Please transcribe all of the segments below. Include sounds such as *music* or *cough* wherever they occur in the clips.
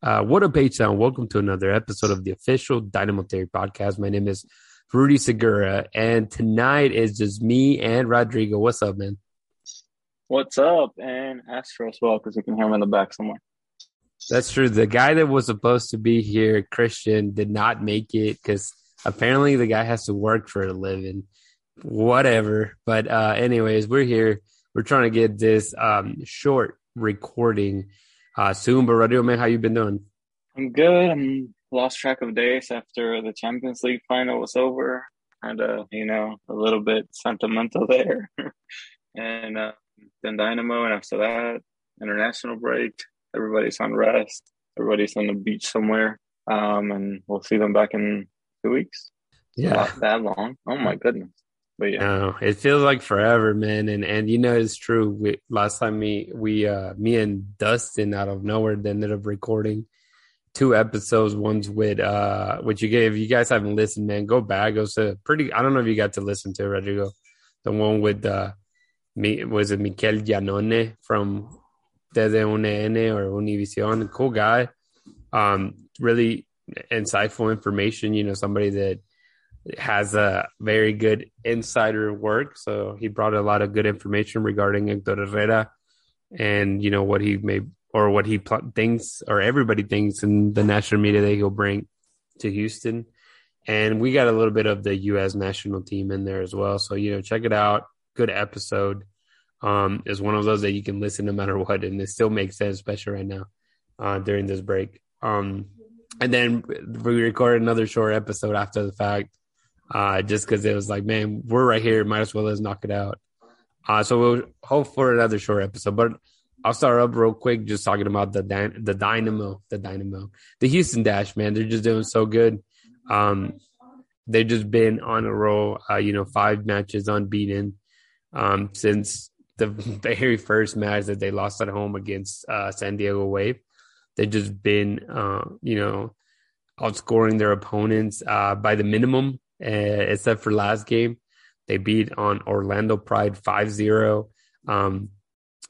Uh, what up, H Town? Welcome to another episode of the official Dynamo Theory podcast. My name is Rudy Segura, and tonight is just me and Rodrigo. What's up, man? What's up? And Astro as well, because you can hear him in the back somewhere. That's true. The guy that was supposed to be here, Christian, did not make it because apparently the guy has to work for a living. Whatever. But uh anyways, we're here. We're trying to get this um short recording uh soon. But Rodrigo, man, how you been doing? I'm good. I'm lost track of days after the Champions League final was over. Kind of, you know, a little bit sentimental *laughs* there. and uh, then Dynamo, and after that, international break. Everybody's on rest. Everybody's on the beach somewhere. Um, and we'll see them back in two weeks. Yeah. Not that long. Oh my goodness. But yeah. No, it feels like forever, man. And and you know it's true. We, last time me we uh me and Dustin out of nowhere ended up recording two episodes. One's with uh which you gave. You guys haven't listened, man, go back. It was a pretty. I don't know if you got to listen to it, Rodrigo. The one with uh me was it Mikel Giannone from Desde UNN or Univision. Cool guy. Um, really insightful information. You know, somebody that has a very good insider work. So he brought a lot of good information regarding Hector Herrera and you know what he may or what he pl- thinks or everybody thinks in the national media that he'll bring to Houston. And we got a little bit of the U.S. national team in there as well. So you know, check it out. Good episode. Um, is one of those that you can listen no matter what, and it still makes sense, especially right now uh, during this break. Um, and then we recorded another short episode after the fact, uh, just because it was like, man, we're right here, might as well let's knock it out. Uh, so we'll hope for another short episode, but I'll start up real quick, just talking about the dy- the Dynamo, the Dynamo, the Houston Dash. Man, they're just doing so good. Um, they've just been on a roll. Uh, you know, five matches unbeaten um, since the *laughs* very first match that they lost at home against uh, San Diego Wave. They've just been, uh, you know, outscoring their opponents uh, by the minimum, uh, except for last game. They beat on Orlando Pride 5 0. Um,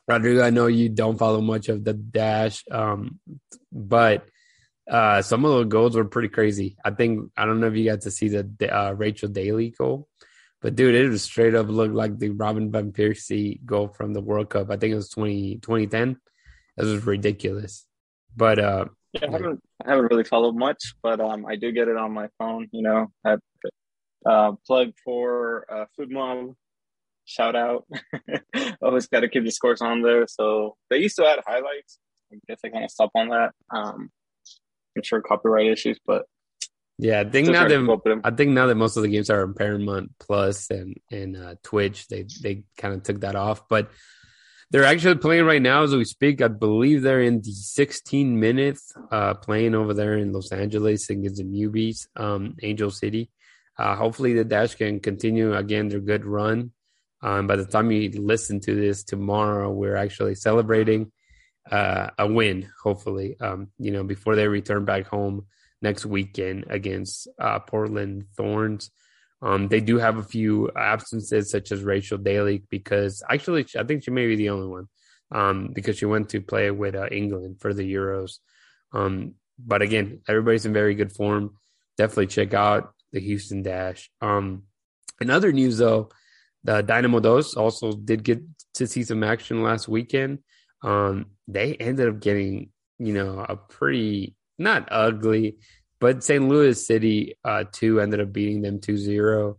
Rodrigo, I know you don't follow much of the Dash, um, but uh, some of the goals were pretty crazy. I think, I don't know if you got to see the uh, Rachel Daly goal. But dude, it was straight up looked like the Robin van Persie goal from the World Cup. I think it was 20, 2010. It was ridiculous. But uh Yeah, I haven't I haven't really followed much, but um, I do get it on my phone. You know, I uh, plug for uh, FotMob. Shout out! *laughs* Always got to keep the scores on there. So they used to add highlights. I guess I kind of stop on that. Um, I'm sure copyright issues, but yeah, I think now trying to keep that up with 'em. I think now that most of the games are on Paramount Plus and and uh, Twitch, they they kind of took that off. But they're actually playing right now as we speak. I believe they're in the 16 minutes uh, playing over there in Los Angeles against the newbies, um, Angel City. Uh, hopefully, the Dash can continue again their good run. Um, by the time you listen to this tomorrow, we're actually celebrating uh, a win. Hopefully, um, you know, before they return back home next weekend against uh, Portland Thorns. Um, they do have a few absences, such as Rachel Daly, because actually, I think she may be the only one, um, because she went to play with uh, England for the Euros. Um, but again, everybody's in very good form. Definitely check out the Houston Dash. Um, in other news, though, the Dynamo Dos also did get to see some action last weekend. Um, they ended up getting, you know, a pretty not ugly, but St. Louis City uh, two ended up beating them 2-0.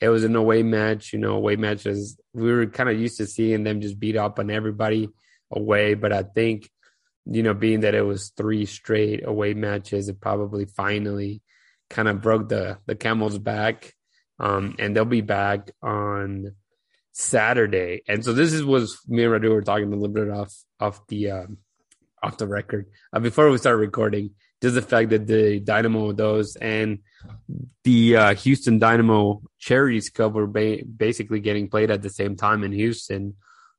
It was an away match, you know, away matches. We were kind of used to seeing them just beat up on everybody away, but I think, you know, being that it was three straight away matches, it probably finally kind of broke the the camel's back. Um, and they'll be back on Saturday. And so this is was me and Radu were talking a little bit off off the um, off the record uh, before we start recording. Just the fact that the Dynamo Dos and the uh, Houston Dynamo Charities Cup were ba- basically getting played at the same time in Houston,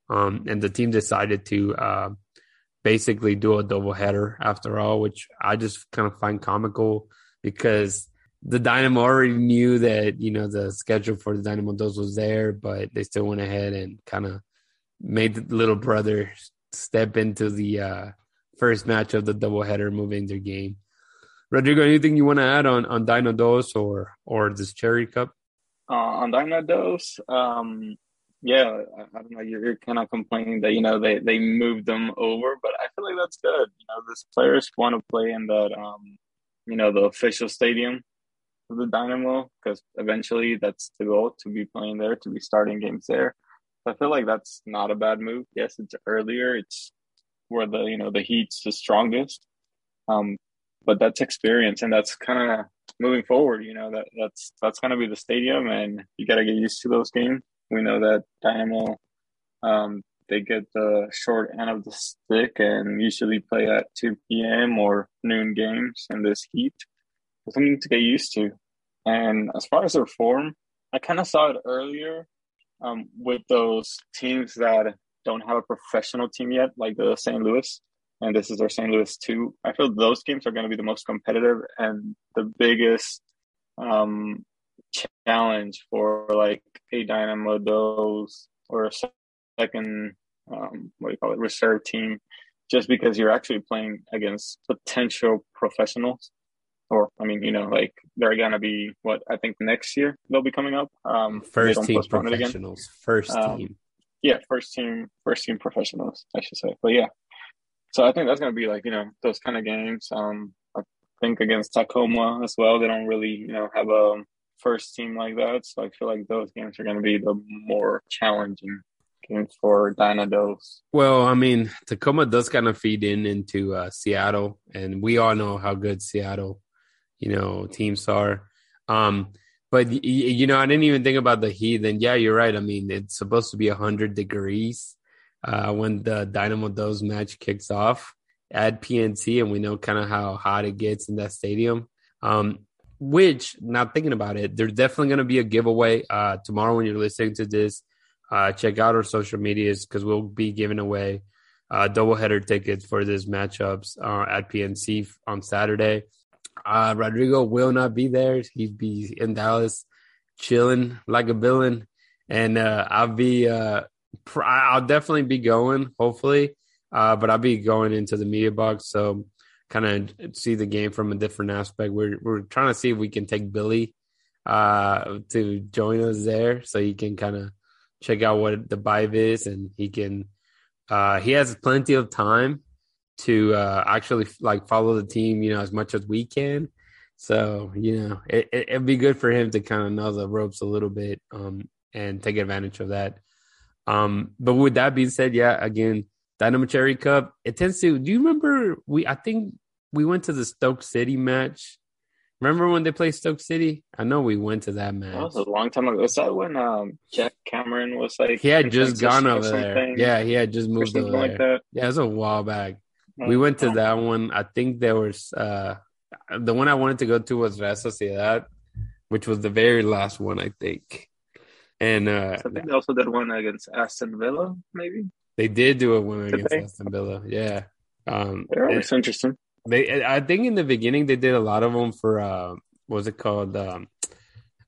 um, and the team decided to uh, basically do a double header after all, which I just kind of find comical because the Dynamo already knew that you know the schedule for the Dynamo Dos was there, but they still went ahead and kind of made the little brother step into the uh, first match of the doubleheader, moving their game. Rodrigo, anything you want to add on on Dino Dos or or this Cherry Cup? Uh, on Dino Dos, um, yeah, I, I, don't know. You're, you're kind of complaining that you know they they moved them over, but I feel like that's good. You know, these players want to play in that um, you know, the official stadium of the Dynamo because eventually that's the goal to be playing there, to be starting games there. So I feel like that's not a bad move. Yes, it's earlier. It's where the you know the heat's the strongest. Um, but that's experience, and that's kind of moving forward. You know that that's that's gonna be the stadium, and you got to get used to those games. We know that Dynamo, um, they get the short end of the stick and usually play at two p.m. or noon games in this heat. Something to get used to. And as far as their form, I kind of saw it earlier um, with those teams that don't have a professional team yet, like the St. Louis, and this is their St. Louis 2. I feel those games are going to be the most competitive and the biggest um, challenge for like a Dynamo Dos or a second, um, what do you call it, reserve team, just because you're actually playing against potential professionals or I mean, you know, like they're gonna be what I think next year they'll be coming up. Um, first team professionals, first um, team. Yeah, first team, first team professionals, I should say. But yeah, so I think that's gonna be like you know those kind of games. Um, I think against Tacoma as well, they don't really you know have a first team like that, so I feel like those games are gonna be the more challenging games for Dynados. Well, I mean, Tacoma does kind of feed in into uh, Seattle, and we all know how good Seattle you know, teams are. Um, but you know, I didn't even think about the heat. And yeah, you're right. I mean, it's supposed to be hundred degrees uh, when the Dynamo Dos match kicks off at PNC, and we know kind of how hot it gets in that stadium. Um, which, not thinking about it, there's definitely going to be a giveaway uh, tomorrow when you're listening to this. Uh, check out our social medias because we'll be giving away uh, doubleheader tickets for these matchups uh, at PNC on Saturday. Uh, Rodrigo will not be there. He'd be in Dallas, chilling like a villain, and uh, I'll be. Uh, pr- I'll definitely be going. Hopefully, uh, but I'll be going into the media box. So kind of see the game from a different aspect. We're we're trying to see if we can take Billy uh, to join us there, so he can kind of check out what the vibe is, and he can. Uh, he has plenty of time to uh, actually like follow the team, you know, as much as we can. So you know, it, it, would be good for him to kind of know the ropes a little bit um, and take advantage of that. Um, but with that being said, yeah, again, Dynamo Cherry Cup. It tends to. Do you remember we? I think we went to the Stoke City match. Remember when they played Stoke City? I know we went to that match. That was a long time ago. Was that when um, Geoff Cameron was like? He had just gone over there. Yeah, he had just moved over there. Like yeah, it was a while back. We went to that one. I think there was uh the one I wanted to go to was Real Sociedad, which was the very last one, I think. And uh I think they also did one against Aston Villa, maybe. They did do a one against? Aston Villa, yeah. Um They're always interesting. They I think in the beginning they did a lot of them for uh what's it called? Um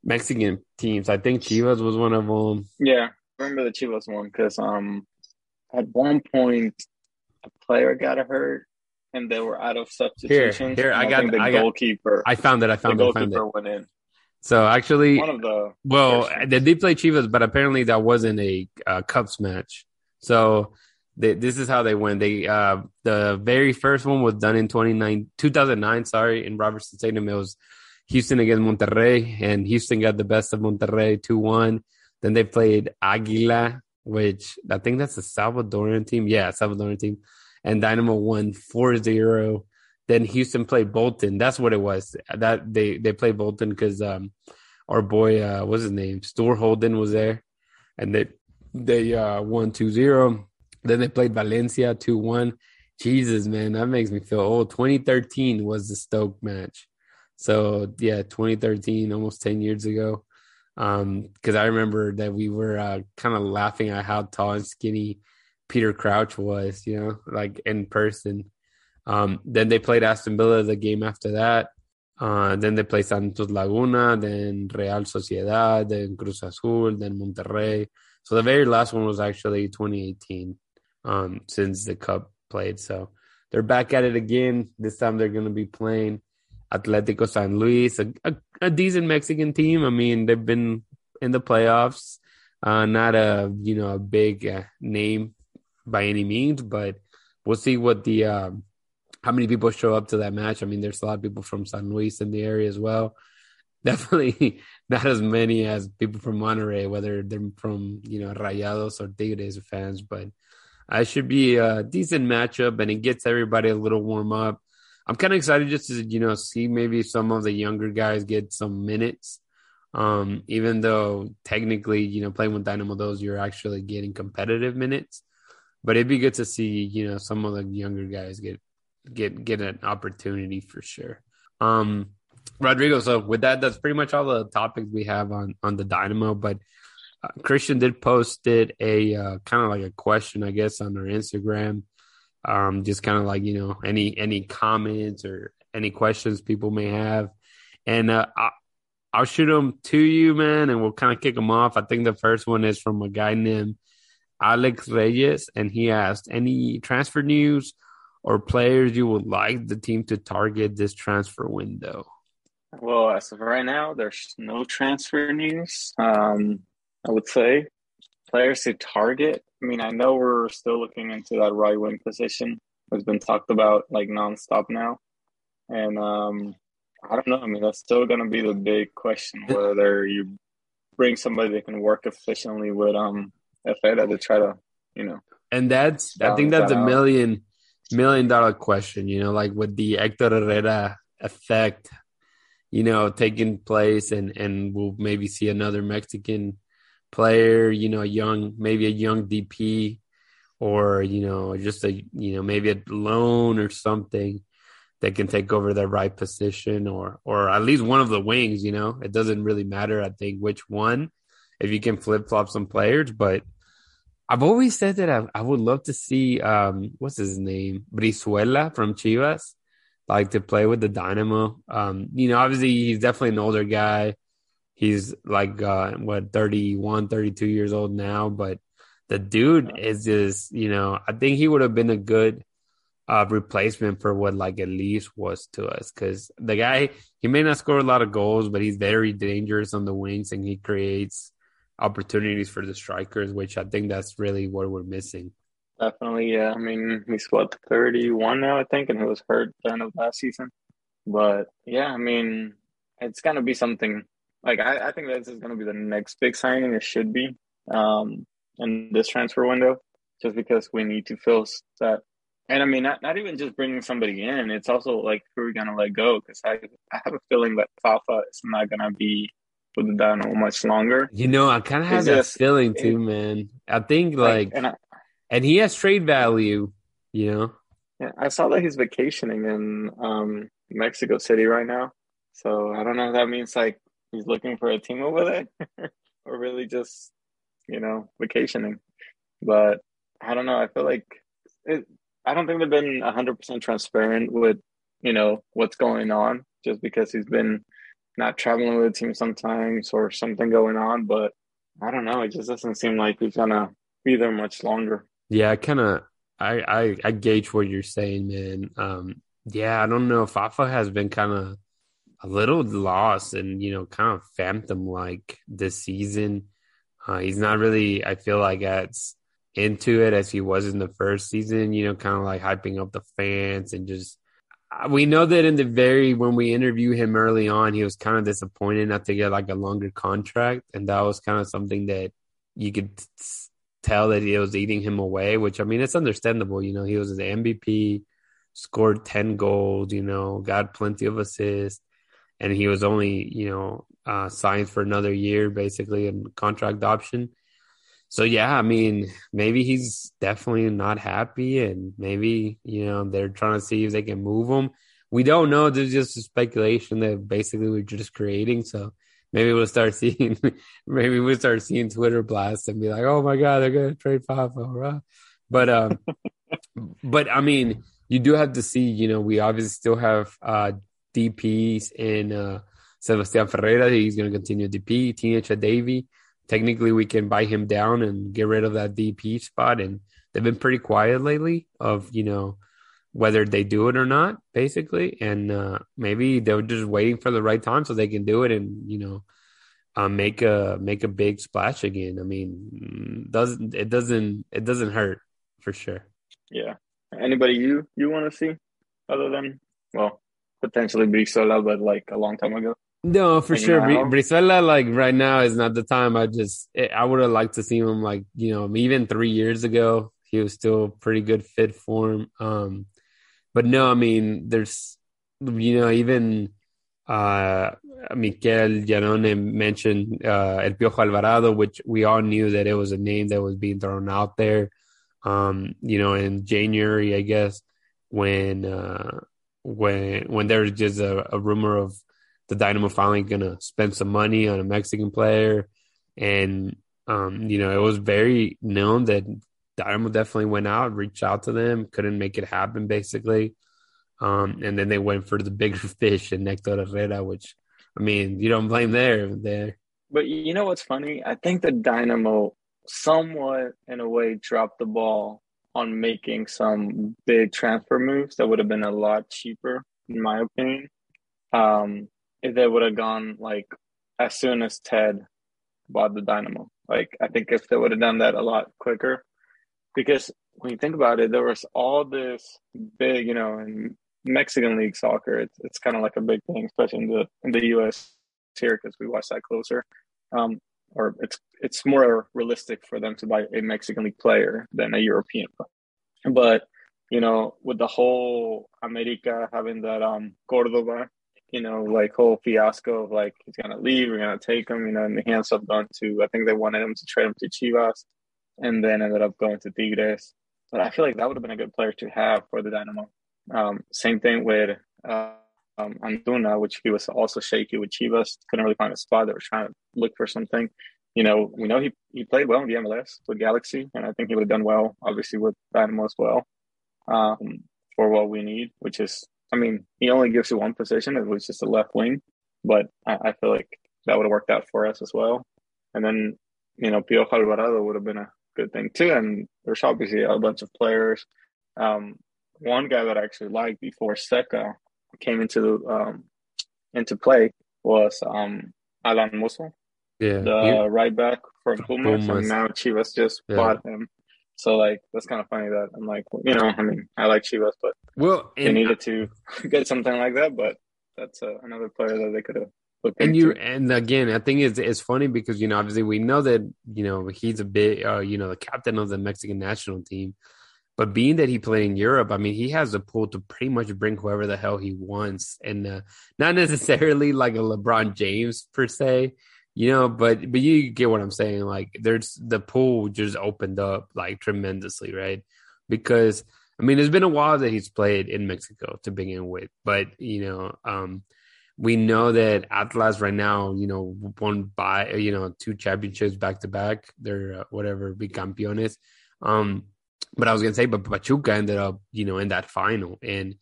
Mexican teams. I think Chivas was one of them. Yeah, I remember the Chivas one because um at one point a player got hurt and they were out of substitutions. Here, here I, got the I goalkeeper. I found it. I found the it. goalkeeper found it. went in. So actually, one of the well, they did play Chivas, but apparently that wasn't a uh, Cups match. So they, this is how they went. They uh, the very first one was done in 29, 2009, sorry, in Robertson Stadium. It was Houston against Monterrey, and Houston got the best of Monterrey 2 1. Then they played Aguila, which I think that's a Salvadoran team. Yeah, Salvadoran team. And Dynamo won 4 0. Then Houston played Bolton. That's what it was. That they they played Bolton because um, our boy, uh, what's his name? Stuart Holden was there, and they they uh, won 2-0. Then they played Valencia 2-1. Jesus, man, that makes me feel old. 2013 was the Stoke match. So yeah, 2013, almost 10 years ago. Um, because I remember that we were uh, kind of laughing at how tall and skinny Peter Crouch was, you know, like in person. Um, then they played Aston Villa the game after that. Uh, then they played Santos Laguna, then Real Sociedad, then Cruz Azul, then Monterrey. So the very last one was actually 2018, um, since the Cup played. So they're back at it again. This time they're going to be playing Atletico San Luis, a, a, a, decent Mexican team. I mean, they've been in the playoffs. Uh, not a you know a big uh, name by any means, but we'll see what the uh, how many people show up to that match. I mean, there's a lot of people from San Luis in the area as well. *laughs* Definitely not as many as people from Monterrey, whether they're from you know Rayados or Tigres fans, but I should be a decent matchup, and it gets everybody a little warm up. I'm kind of excited just to you know see maybe some of the younger guys get some minutes. Um, even though technically, you know, playing with Dynamo Dos you're actually getting competitive minutes. But it'd be good to see, you know, some of the younger guys get get get an opportunity for sure. Um Rodrigo, so with that, that's pretty much all the topics we have on on the Dynamo. But uh, Christian did posted a uh, kind of like a question, I guess, on our Instagram um, just kind of like you know any any comments or any questions people may have, and uh, I, I'll shoot them to you, man, and we'll kind of kick them off. I think the first one is from a guy named Alex Reyes, and he asked any transfer news or players you would like the team to target this transfer window. Well, as of right now, there's no transfer news. Um, I would say players to target. I mean, I know we're still looking into that right wing position. It's been talked about like nonstop now, and um, I don't know. I mean, that's still going to be the big question whether you bring somebody that can work efficiently with um Herrera to try to, you know. And that's I think that's that a out. million million dollar question. You know, like with the Hector Herrera effect, you know, taking place, and and we'll maybe see another Mexican player, you know, a young, maybe a young DP or, you know, just a, you know, maybe a loan or something that can take over the right position or, or at least one of the wings, you know, it doesn't really matter. I think which one, if you can flip flop some players, but I've always said that I, I would love to see, um, what's his name? Brizuela from Chivas, like to play with the Dynamo. Um, you know, obviously he's definitely an older guy he's like uh, what 31 32 years old now but the dude is just you know i think he would have been a good uh, replacement for what like Elis was to us because the guy he may not score a lot of goals but he's very dangerous on the wings and he creates opportunities for the strikers which i think that's really what we're missing. Definitely yeah. I mean he's what 31 now i think and he was hurt the end of last season. But yeah i mean it's gonna be something like I, I think this is going to be the next big signing. It should be um, in this transfer window, just because we need to fill that. And I mean, not not even just bringing somebody in. It's also like who are we going to let go? Because I I have a feeling that Fafa is not going to be with the Dynamo much longer. You know, I kind of have that just, feeling too, it, man. I think like, like and, I, and he has trade value. You know. Yeah, I saw that he's vacationing in um, Mexico City right now. So I don't know if that means like he's looking for a team over there *laughs* or really just, you know, vacationing. But I don't know. I feel like it, I don't think they've been 100% transparent with, you know, what's going on just because he's been not traveling with the team sometimes or something going on. But I don't know. It just doesn't seem like he's going to be there much longer. Yeah, I kind of, I, I, I gauge what you're saying, man. Um, yeah, I don't know. If Fafa has been kind of a little lost and you know kind of phantom like this season. Uh, he's not really. I feel like as into it as he was in the first season, you know, kind of like hyping up the fans and just uh, we know that in the very when we interview him early on, he was kind of disappointed not to get like a longer contract, and that was kind of something that you could tell that it was eating him away. Which I mean, it's understandable. You know, he was the MVP, scored ten goals, you know, got plenty of assists, and he was only you know uh, signed for another year basically in contract option so yeah, I mean, maybe he's definitely not happy, and maybe you know they're trying to see if they can move him. We don't know. There's just speculation that basically we're just creating. So maybe we'll start *laughs* seeing, maybe we'll start seeing Twitter blasts and be like, "Oh my god, they're gonna trade Papa," right? But um, *laughs* but I mean, you do have to see. You know, we obviously still have uh DPS in uh Sebastian Ferreira. He's gonna continue DP. Teenage Hadebe technically we can buy him down and get rid of that DP spot. And they've been pretty quiet lately of, you know, whether they do it or not, basically. And uh, maybe they're just waiting for the right time so they can do it and, you know, uh, make a make a big splash again. I mean, doesn't it doesn't it doesn't hurt for sure. Yeah. Anybody you you want to see other than well potentially Brizuela, but like a long time ago? No, for sure. Brizuela, like right now, is not the time. I just, eh, I would have liked to see him, like you know, even three years ago, he was still pretty good fit form. Um, but no, I mean, there's, you know, even uh, Mikel Janone mentioned uh, El Piojo Alvarado, which we all knew that it was a name that was being thrown out there. Um, you know, in January, I guess when uh, when when there was just a, a rumor of the Dynamo finally gonna spend some money on a Mexican player, and um, you know it was very known that Dynamo definitely went out, reached out to them, couldn't make it happen basically, um, and then they went for the bigger *laughs* fish and Hector Herrera, which I mean you don't blame there there. But you know what's funny? I think the Dynamo somewhat in a way dropped the ball on making some big transfer moves that would have been a lot cheaper, in my opinion. Um, if they would have gone like as soon as Ted bought the Dynamo. Like I think if they would have done that a lot quicker, because when you think about it, there was all this big, you know, in Mexican league soccer, it's it's kind of like a big thing, especially in the in the U.S. here because we watch that closer. Um, or it's it's more realistic for them to buy a Mexican league player than a European. But you know, with the whole America having that um Cordova you know, like whole fiasco of like he's gonna leave, we're gonna take him, you know, and the hands up gone to I think they wanted him to trade him to Chivas and then ended up going to Tigres. But I feel like that would have been a good player to have for the Dynamo. Um, same thing with uh, um, Antuna, which he was also shaky with Chivas, couldn't really find a spot. They were trying to look for something. You know, we know he, he played well in the MLS with Galaxy, and I think he would have done well, obviously, with Dynamo as well, um, for what we need, which is I mean, he only gives you one position. It was just a left wing, but I, I feel like that would have worked out for us as well. And then, you know, Pio Alvarado would have been a good thing too. And there's obviously a bunch of players. Um, one guy that I actually liked before Seca came into um, into play was um, Alan Mozo, yeah, the right back from Pumas, Pumas. and now Chivas just yeah. bought him. So like that's kind of funny that I'm like, you know, I mean, I like Chivas, but well, they needed to *laughs* get something like that. But that's uh, another player that they could have. And you and again, I think it's it's funny because you know obviously we know that you know he's a bit uh, you know the captain of the Mexican national team, but being that he played in Europe, I mean he has a pull to pretty much bring whoever the hell he wants, and uh, not *laughs* necessarily like a LeBron James per se, you know but but you get what i'm saying like there's the pool just opened up like tremendously right? Because i mean it's been a while that he's played in mexico to begin with but you know um we know that atlas right now you know won by you know two championships back to back. They're uh, whatever big campeones. Um but i was gonna say but pachuca ended up you know in that final. And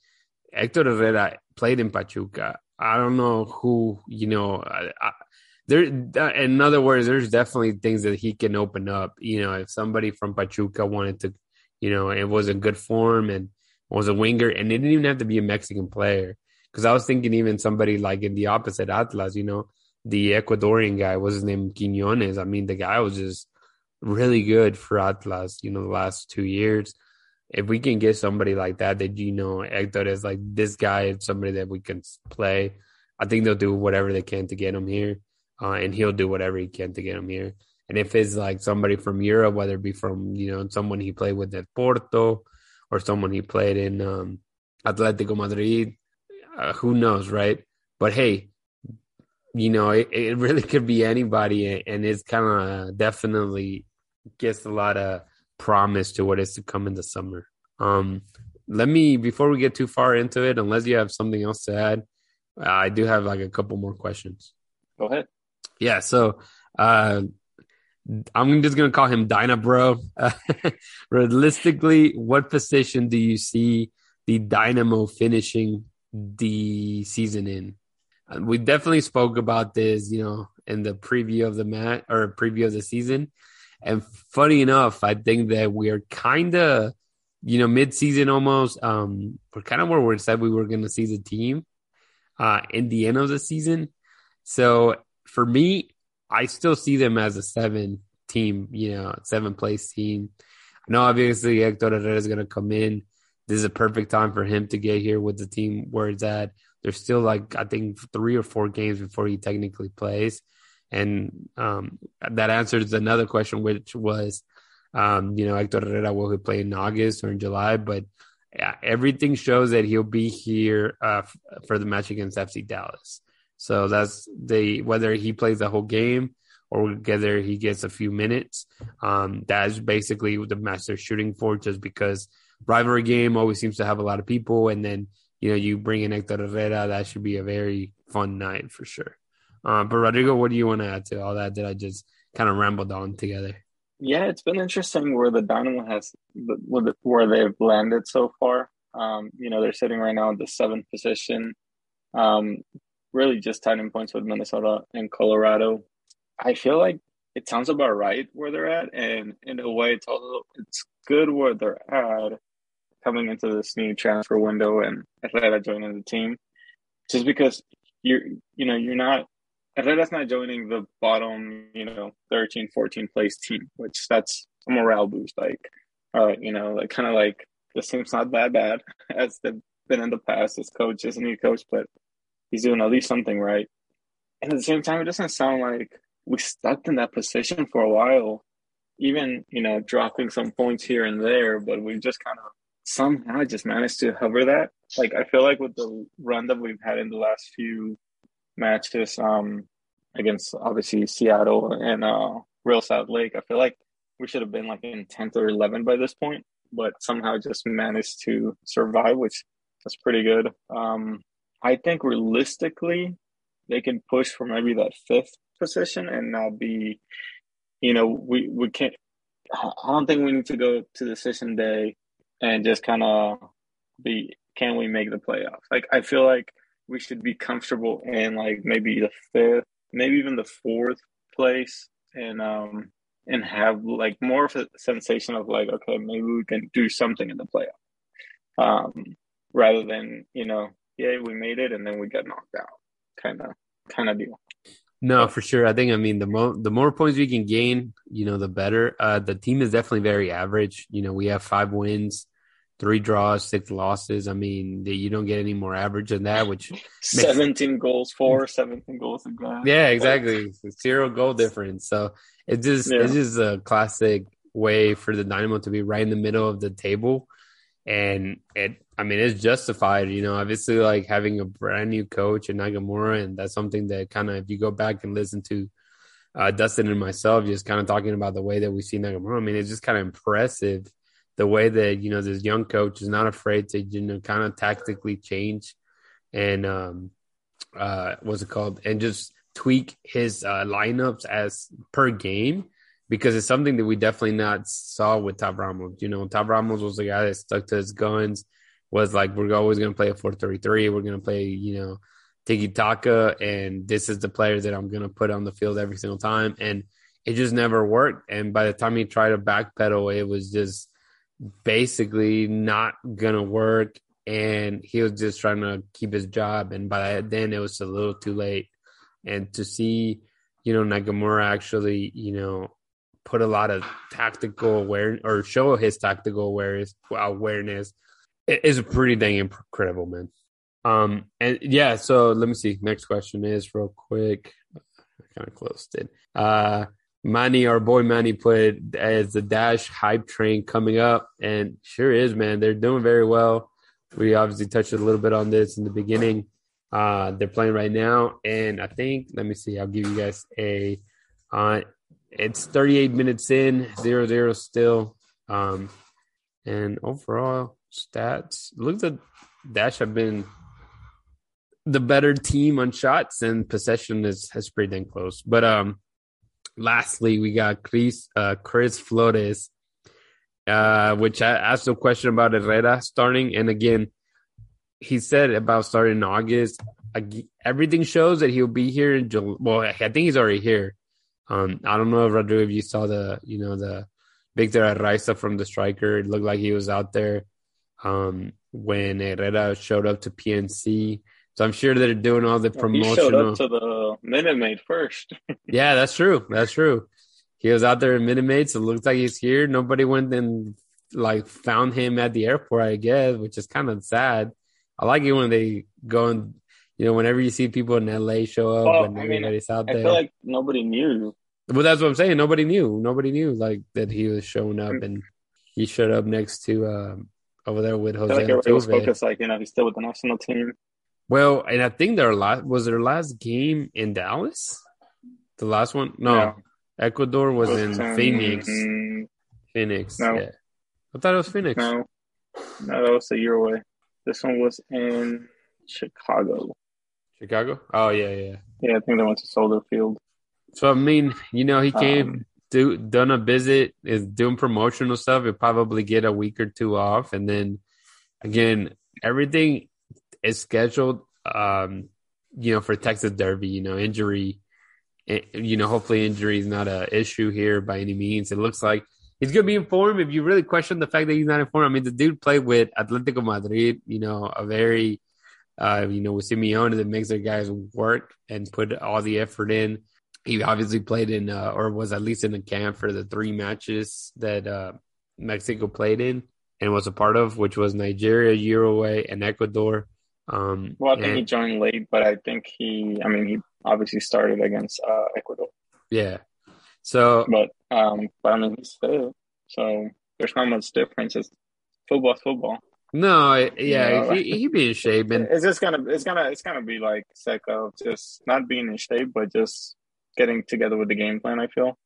hector herrera played in pachuca. I don't know who you know I, I, there uh, in other words there's definitely things that he can open up you know if somebody from pachuca wanted to you know it was in good form and was a winger and it didn't even have to be a mexican player because i was thinking even somebody like in the opposite atlas you know the ecuadorian guy was his name quinones i mean the guy was just really good for Atlas, you know, the last two years. If we can get somebody like that, that you know, Hector is like this guy is somebody that we can play. I think they'll do whatever they can to get him here, uh, and he'll do whatever he can to get him here. And if it's like somebody from Europe, whether it be from you know someone he played with at Porto or someone he played in um, Atletico Madrid, uh, who knows, right? But hey, you know, it, it really *laughs* could be anybody, and it's kind of definitely gets a lot of promise to what is to come in the summer. Um, let me before we get too far into it, unless you have something else to add, I do have like a couple more questions. Go ahead. Yeah, so uh, I'm just gonna call him Dyna Bro. Uh, *laughs* realistically, what position do you see the Dynamo finishing the season in? Uh, we definitely spoke about this, you know, in the preview of the match or preview of the season. And funny enough, I think that we are kind of, you know, mid-season almost. Um, we're kind of where we said we were going to see the team uh, in the end of the season. So for me, I still see them as a seven team, you know, seven place team. I know obviously Hector Herrera is going to come in. This is a perfect time for him to get here with the team where it's at. There's still like I think three or four games before he technically plays, and um, that answers another question, which was, um, you know, Hector Herrera will he play in August or in July? But yeah, everything shows that he'll be here uh, for the match against FC Dallas. So that's the whether he plays the whole game or whether he gets a few minutes. Um, that's basically the match they're shooting for, just because rivalry game always seems to have a lot of people, and then you know you bring in Hector Herrera, that should be a very fun night for sure. Um, but Rodrigo, what do you want to add to all that? That I just kind of rambled on together. Yeah, it's been interesting where the Dynamo has where they've landed so far. Um, you know, they're sitting right now in the seventh position. Um, really just tied in points with Minnesota and Colorado. I feel like it sounds about right where they're at, and in a way, it's also it's good where they're at coming into this new transfer window and Herrera joining the team, just because you're you know you're not Herrera's not joining the bottom you know 13, 14 place team, which that's a morale boost. Like, right, you know, like kind of like this team's not that bad *laughs* as they've been in the past. This coach is a new coach, but he's doing at least something right. And at the same time, it doesn't sound like we stuck in that position for a while, even, you know, dropping some points here and there, but we just kind of somehow just managed to hover that. Like, I feel like with the run that we've had in the last few matches, um, against obviously Seattle and uh, Real Salt Lake, I feel like we should have been like in 10th or 11th by this point, but somehow just managed to survive, which is pretty good. Um, I think realistically, they can push for maybe that fifth position and not be, you know, we, we can't, I don't think we need to go to decision day and just kind of be, can we make the playoffs? Like, I feel like we should be comfortable in like maybe the fifth, maybe even the fourth place and, um, and have like more of a sensation of like, okay, maybe we can do something in the playoff. Um, rather than, you know, yeah, we made it, and then we got knocked out, kind of, kind of deal. No, for sure. I think I mean the more the more points we can gain, you know, the better. Uh, the team is definitely very average. You know, we have five wins, three draws, six losses. I mean, you don't get any more average than that. Which *laughs* seventeen makes... goals for, seventeen goals against. Yeah, exactly. Zero goal difference. So it's just yeah. it's just a classic way for the Dynamo to be right in the middle of the table and it I mean it's justified, you know, obviously like having a brand new coach in Nagamura and that's something that kind of if you go back and listen to uh, Dustin and myself just kind of talking about the way that we see Nagamura, I mean it's just kind of impressive the way that, you know, this young coach is not afraid to, you know, kind of tactically change and um uh what's it called and just tweak his uh lineups as per game because it's something that we definitely not saw with Tab Ramos. You know, Tab Ramos was the guy that stuck to his guns, was like, we're always going to play a 433. We're going to play, you know, tiki taka. And this is the player that I'm going to put on the field every single time. And it just never worked. And by the time he tried to backpedal, it was just basically not going to work. And he was just trying to keep his job. And by then, it was a little too late. And to see, you know, Nagamura actually, you know, put a lot of tactical aware or show his tactical awareness awareness is pretty dang incredible, man. Um, and yeah, so let me see. Next question is real quick. I kind of closed it. Uh, Manny, our boy Manny, put as the Dash hype train coming up, and sure is, man. They're doing very well. We obviously touched a little bit on this in the beginning. Uh, they're playing right now, and I think let me see. I'll give you guys a. Uh, it's 38 minutes in, zero zero still. Um, and overall stats looks like Dash have been the better team on shots and possession is has pretty dang close. But um, lastly, we got Chris uh, Chris Flores, uh, which I asked a question about Herrera starting, and again, he said about starting in August. Everything shows that he'll be here in July. Well, I think he's already here. Um, I don't know, Rodrigo, if you saw the you know the Victor Araiza from the striker. It looked like he was out there um, when Herrera showed up to PNC. So I'm sure they're doing all the promotional. He showed up to the Minute Maid first. *laughs* yeah, that's true. That's true. He was out there in Minute Maid, so it looks like he's here. Nobody went and like found him at the airport, I guess, which is kind of sad. I like it when they go and you know, whenever you see people in LA show up well, and everybody's I mean, out there. I feel like nobody knew. Well, that's what I'm saying. Nobody knew. Nobody knew like that he was showing up, mm. and he showed up next to um, over there with Jose. I feel like everybody was focused, like you know, he's still with the national team. Well, and I think their last was their last game in Dallas. The last one, no, yeah. Ecuador was, was in Phoenix. Mm, Phoenix, no. yeah. I thought it was Phoenix. No, no, that was a year away. This one was in Chicago. Chicago? Oh yeah, yeah. Yeah, I think they went to Soldier Field. So I mean, you know, he came um, do done a visit, is doing promotional stuff. you'll probably get a week or two off, and then again, everything is scheduled, um, you know, for Texas Derby. You know, injury, eh, you know, hopefully injury is not a issue here by any means. It looks like he's going to be informed. If you really question the fact that he's not informed, I mean, the dude played with Atletico Madrid. You know, a very, uh, you know, with Simeone that makes their guys work and put all the effort in. He obviously played in, uh, or was at least in the camp for the three matches that uh, Mexico played in and was a part of, which was Nigeria, Uruguay, and Ecuador. Um, well, I think and, he joined late, but I think he, I mean, he obviously started against uh, Ecuador. Yeah. So, but, um, but I mean, he's fit, so there's not much difference. It's football, football. No, yeah, you know, he he be in shape, and *laughs* it's just gonna, it's gonna, it's gonna be like sake of just not being in shape, but just getting together with the game plan. I feel,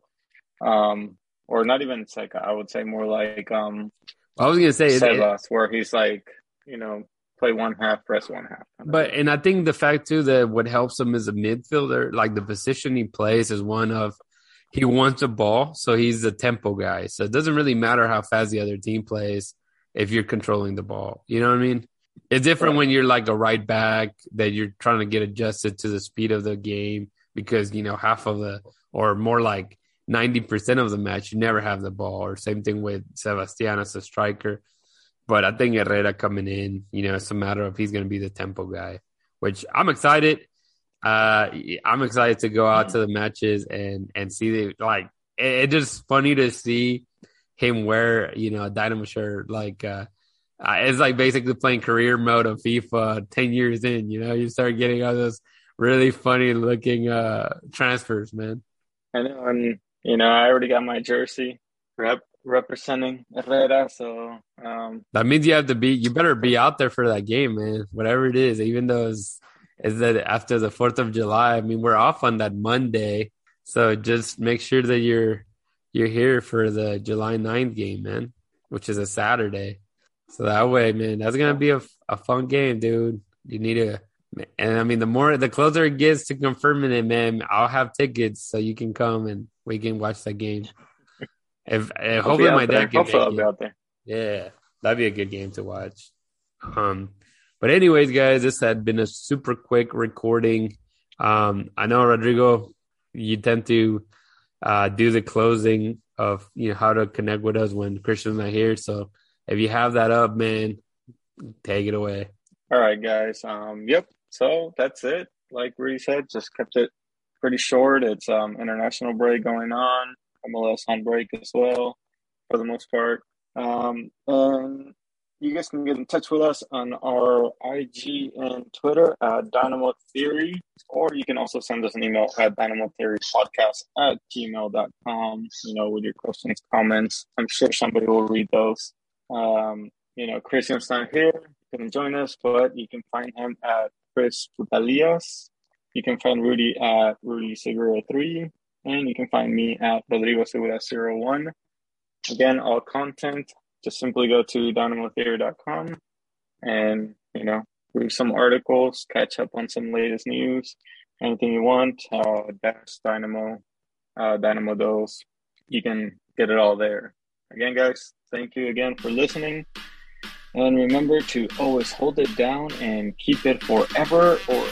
um, or not even Seca. I would say more like um. I was gonna say Sebas, where he's like, you know, play one half, press one half. But and I think the fact too that what helps him as a midfielder, like the position he plays, is one of he wants a ball, so he's a tempo guy. So it doesn't really matter how fast the other team plays if you're controlling the ball. You know what I mean? It's different right. when you're like a right back that you're trying to get adjusted to the speed of the game because you know half of the or more like 90% of the match you never have the ball or same thing with Sebastian as a striker but I think Herrera coming in, you know, it's a matter of he's going to be the tempo guy, which I'm excited. Uh, I'm excited to go out to the matches and and see the like. It's it just funny to see him wear, you know, a Dynamo shirt. Like, uh, uh, it's like basically playing career mode of FIFA 10 years in, you know, you start getting all those really funny looking uh transfers, man. I know, and you know, I already got my jersey rep representing Herrera. So um, that means you have to be. You better be out there for that game, man. Whatever it is, even though it's, is that after the Fourth of July. I mean, we're off on that Monday, so just make sure that you're you're here for the July 9th game, man, which is a Saturday. So that way, man, that's gonna be a, a fun game, dude. You need to. And I mean, the more the closer it gets to confirming it, man, I'll have tickets so you can come and we can watch that game. If, if hopefully my dad can hopefully I'll be out there. Yeah, that'd be a good game to watch. Um, but anyways, guys, this had been a super quick recording. Um, I know Rodrigo, you tend to uh, do the closing of you know how to connect with us when Christian's not here. So if you have that up, man, take it away. All right, guys. Um, yep. So that's it. Like Rudy said, just kept it pretty short. It's um international break going on MLS on break as well, for the most part. Um, and you guys can get in touch with us on our IG and Twitter at Dynamo Theory, or you can also send us an email at Dynamo Theory Podcast at gmail.com, you know, with your questions, comments. I'm sure somebody will read those. Um, you know, Christian's not here, couldn't join us, but you can find him at Chris Putalias. You can find Rudy at Rudy Segura 3, and you can find me at Rodrigo Segura 01. Again, all content just simply go to dynamotheory.com and, you know, read some articles, catch up on some latest news, anything you want, uh, Dash, Dynamo, uh, Dynamo Dos, you can get it all there. Again, guys, thank you again for listening. And remember to always hold it down and keep it forever or